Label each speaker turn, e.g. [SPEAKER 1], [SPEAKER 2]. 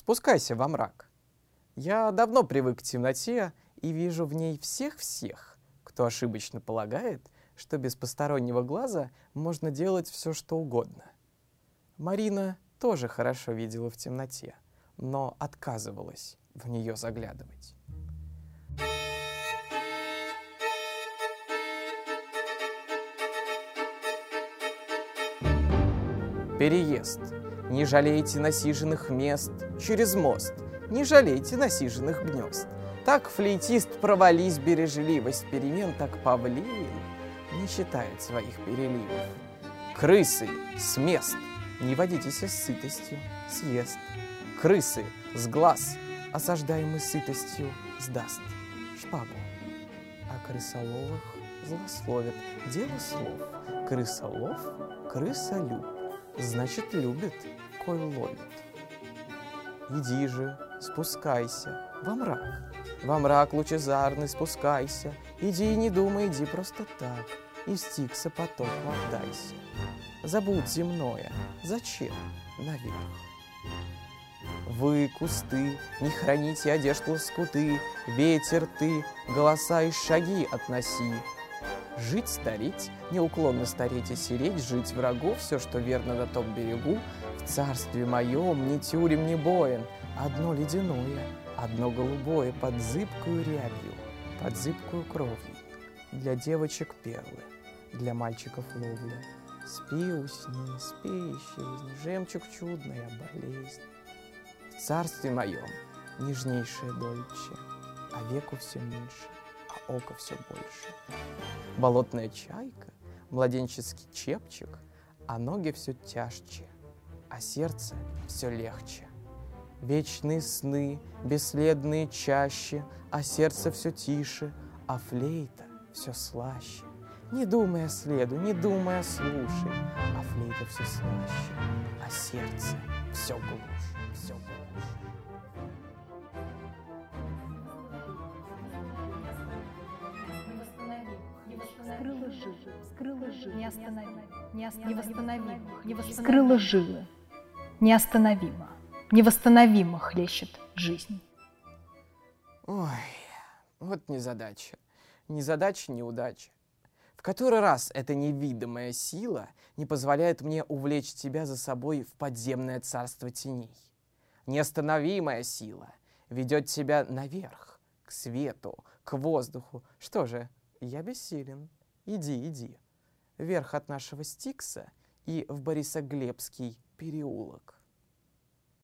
[SPEAKER 1] спускайся во мрак. Я давно привык к темноте и вижу в ней всех-всех, кто ошибочно полагает, что без постороннего глаза можно делать все, что угодно. Марина тоже хорошо видела в темноте, но отказывалась в нее заглядывать. Переезд. Не жалейте насиженных мест через мост, не жалейте насиженных гнезд. Так флейтист провались бережливость перемен, так павлин не считает своих переливов. Крысы с мест, не водитесь с сытостью, съест. Крысы с глаз, осаждаемый сытостью, сдаст шпагу. А крысоловых злословят дело слов. Крысолов, крысолюб значит любит, кой ловит. Иди же, спускайся. Во мрак, во мрак лучезарный спускайся, Иди, не думай, иди просто так, И стикса поток отдайся. Забудь земное, зачем? Наверх? Вы, кусты, не храните одежд лоскуты, Ветер ты, голоса и шаги относи, Жить, стареть, неуклонно стареть и сереть, Жить врагу, все, что верно на том берегу, В царстве моем ни тюрем, ни боен, Одно ледяное, одно голубое Под зыбкую рябью, под зыбкую кровью. Для девочек перлы, для мальчиков ловля. Спи, усни, спи, исчезни, жемчуг чудная болезнь. В царстве моем нежнейшая дольче, а веку все меньше, а око все больше. Болотная чайка, младенческий чепчик, а ноги все тяжче, а сердце все легче. Вечные сны, бесследные чаще, а сердце все тише, а флейта все слаще. Не думая следу, не думая слушай, а флейта все слаще, а сердце все глушь, все глушь.
[SPEAKER 2] Жилы, скрыла жилы, неостановимо, невосстановимо, невосстановимо, скрыла жилы, неостановимо, невосстановимо хлещет жизнь.
[SPEAKER 1] Ой, вот незадача. Незадача, неудача. В который раз эта невидимая сила не позволяет мне увлечь тебя за собой в подземное царство теней? Неостановимая сила ведет тебя наверх, к свету, к воздуху. Что же, я бессилен. Иди, иди. Вверх от нашего Стикса и в Борисоглебский переулок.